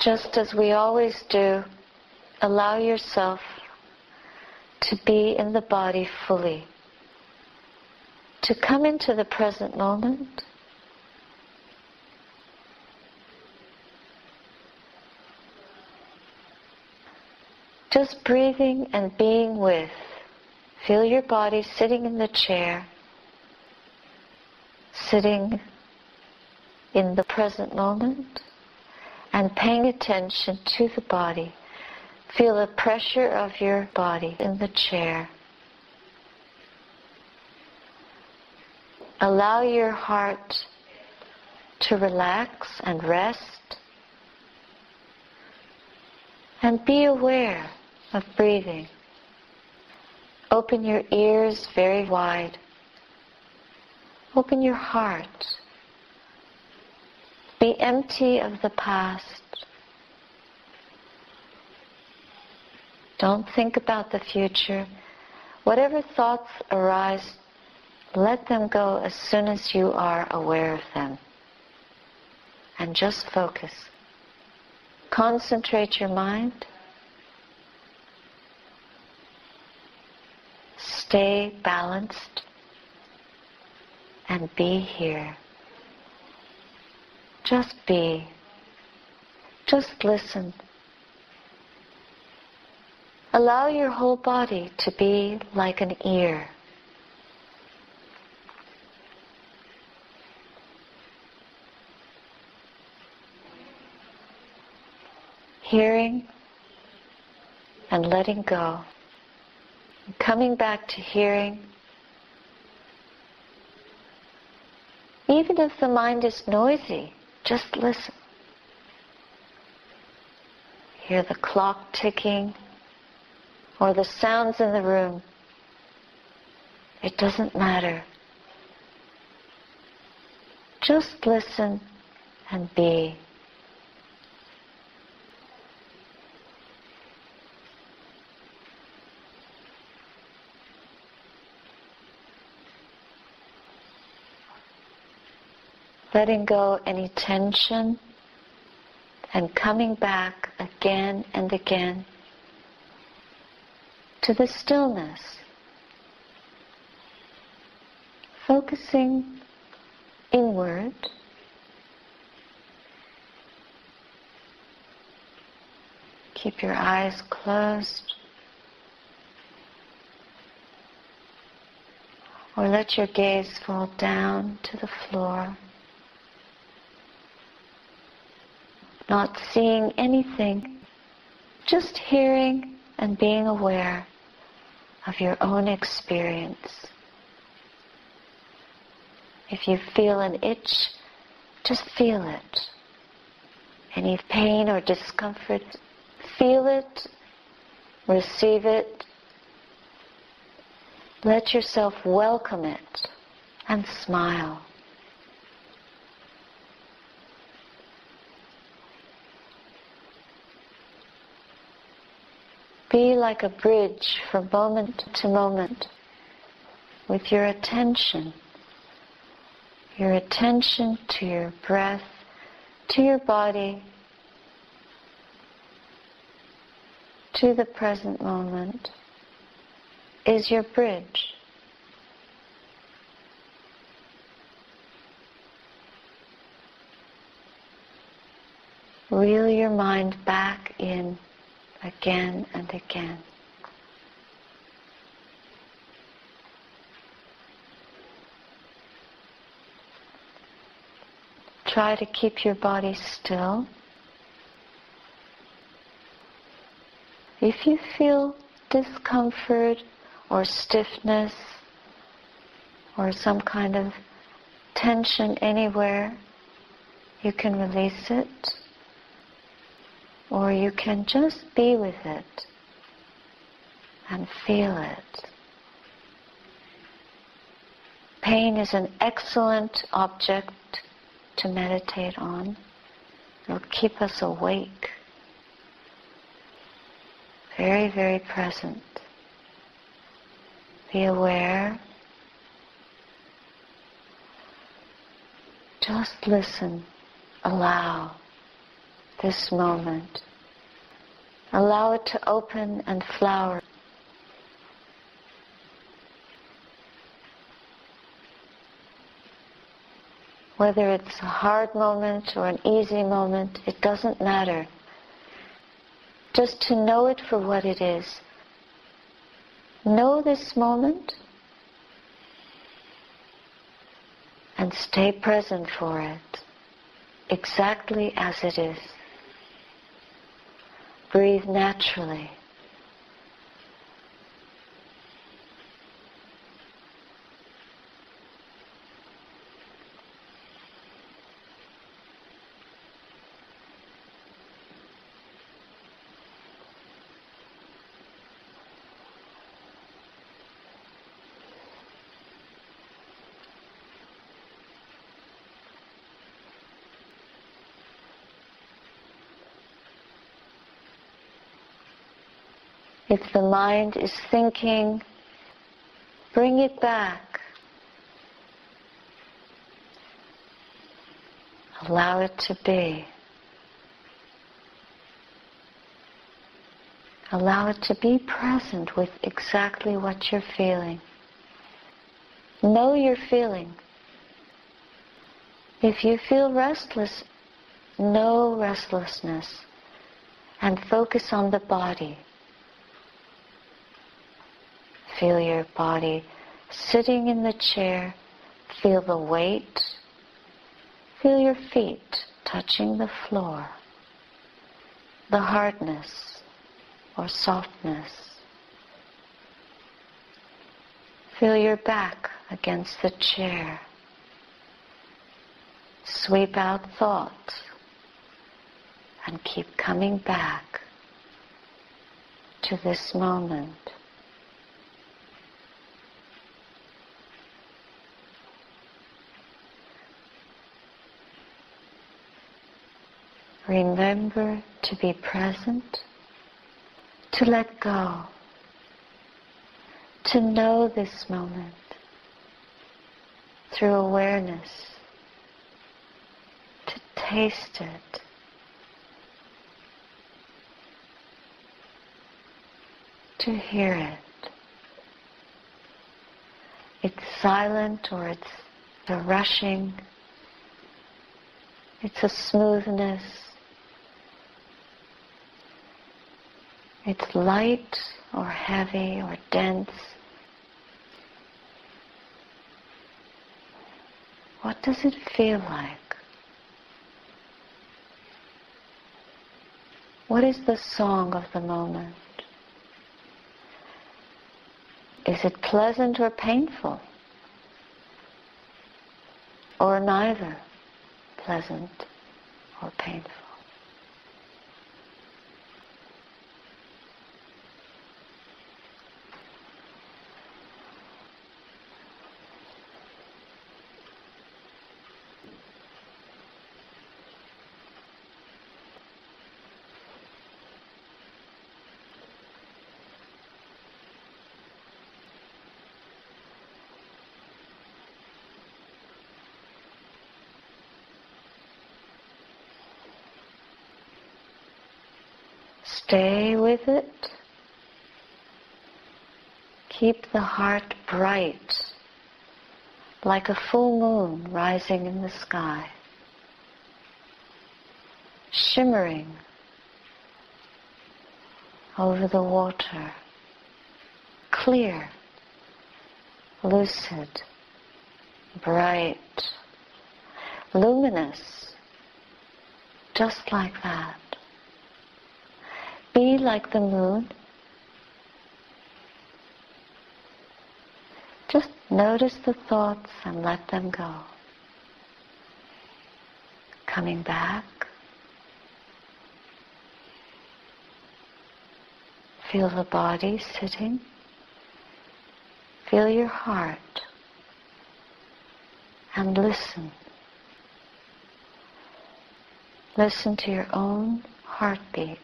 just as we always do, allow yourself to be in the body fully, to come into the present moment. Just breathing and being with. Feel your body sitting in the chair, sitting in the present moment, and paying attention to the body. Feel the pressure of your body in the chair. Allow your heart to relax and rest. And be aware of breathing. Open your ears very wide. Open your heart. Be empty of the past. Don't think about the future. Whatever thoughts arise, let them go as soon as you are aware of them. And just focus. Concentrate your mind. Stay balanced and be here. Just be. Just listen. Allow your whole body to be like an ear. Hearing and letting go. Coming back to hearing. Even if the mind is noisy, just listen. Hear the clock ticking or the sounds in the room. It doesn't matter. Just listen and be. Letting go any tension and coming back again and again to the stillness. Focusing inward. Keep your eyes closed. Or let your gaze fall down to the floor. Not seeing anything, just hearing and being aware of your own experience. If you feel an itch, just feel it. Any pain or discomfort, feel it, receive it, let yourself welcome it and smile. Be like a bridge from moment to moment with your attention. Your attention to your breath, to your body, to the present moment is your bridge. Reel your mind back in again and again. Try to keep your body still. If you feel discomfort or stiffness or some kind of tension anywhere, you can release it or you can just be with it and feel it. Pain is an excellent object to meditate on. It'll keep us awake. Very, very present. Be aware. Just listen. Allow this moment. Allow it to open and flower. Whether it's a hard moment or an easy moment, it doesn't matter. Just to know it for what it is. Know this moment and stay present for it exactly as it is. Breathe naturally. If the mind is thinking, bring it back. Allow it to be. Allow it to be present with exactly what you're feeling. Know your feeling. If you feel restless, know restlessness and focus on the body. Feel your body sitting in the chair. Feel the weight. Feel your feet touching the floor. The hardness or softness. Feel your back against the chair. Sweep out thoughts and keep coming back to this moment. Remember to be present, to let go, to know this moment through awareness, to taste it. To hear it. It's silent or it's a rushing, it's a smoothness, It's light or heavy or dense. What does it feel like? What is the song of the moment? Is it pleasant or painful? Or neither pleasant or painful? Stay with it. Keep the heart bright, like a full moon rising in the sky, shimmering over the water, clear, lucid, bright, luminous, just like that. Be like the moon. Just notice the thoughts and let them go. Coming back. Feel the body sitting. Feel your heart. And listen. Listen to your own heartbeat.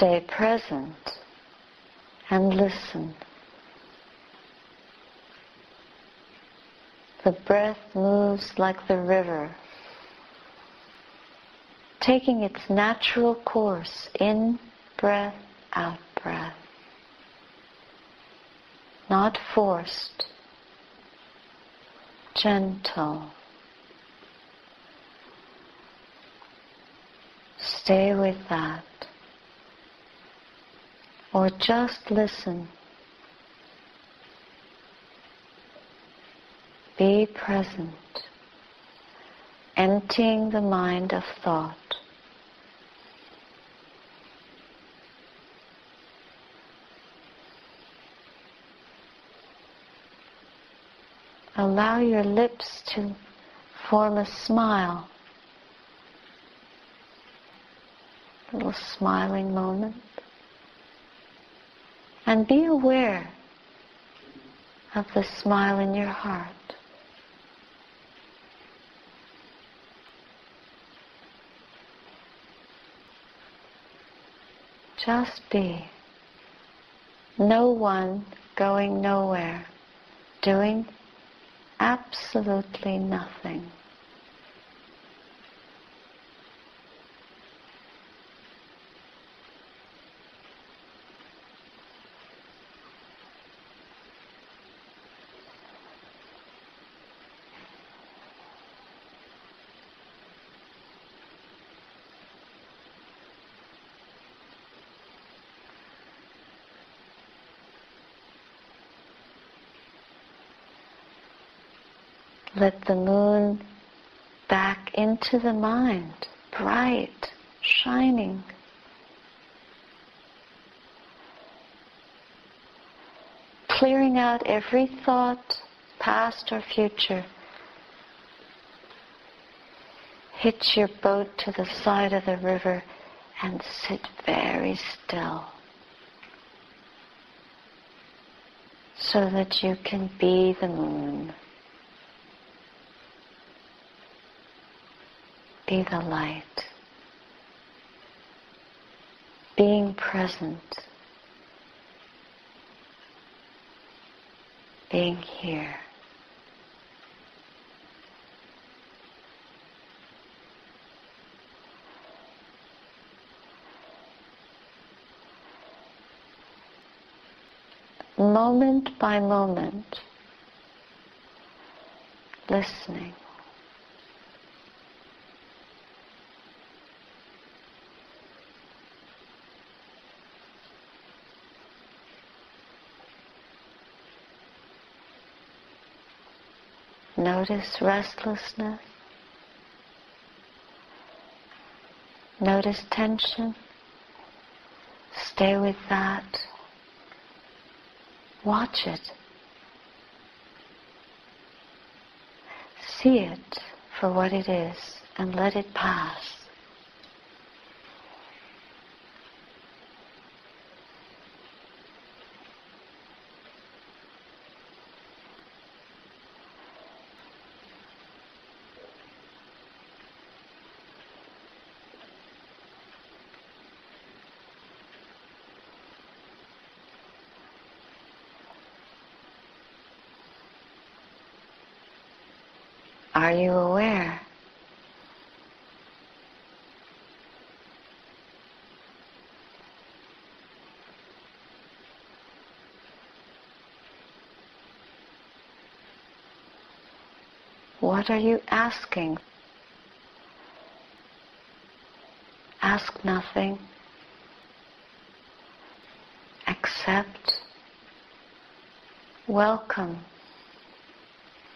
Stay present and listen. The breath moves like the river, taking its natural course in breath, out breath. Not forced, gentle. Stay with that. Or just listen. Be present, emptying the mind of thought. Allow your lips to form a smile. Little smiling moment. And be aware of the smile in your heart. Just be. No one going nowhere, doing absolutely nothing. Let the moon back into the mind, bright, shining. Clearing out every thought, past or future. Hitch your boat to the side of the river and sit very still so that you can be the moon. Be the light. Being present. Being here. moment by moment, listening. Notice restlessness. Notice tension. Stay with that. Watch it. See it for what it is and let it pass. Are you aware? What are you asking? Ask nothing. Accept. Welcome.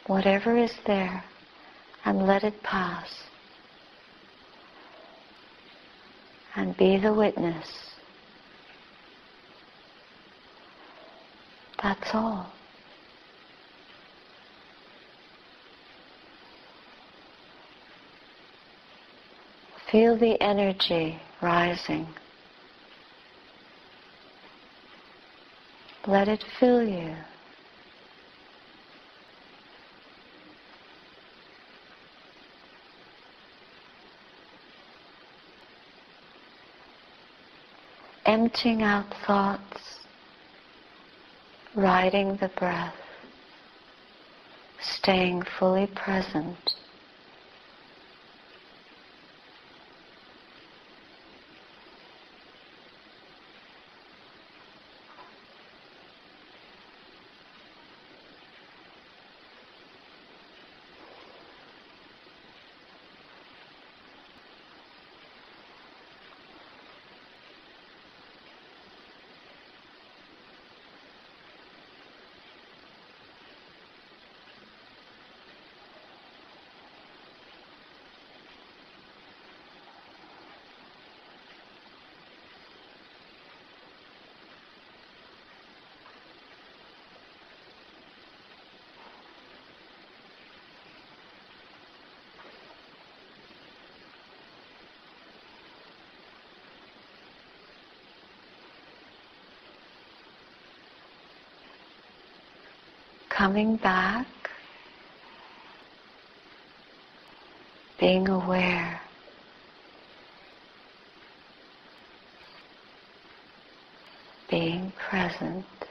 Whatever is there and let it pass. And be the witness. That's all. Feel the energy rising. Let it fill you. Emptying out thoughts, riding the breath, staying fully present. Coming back, being aware. Being present.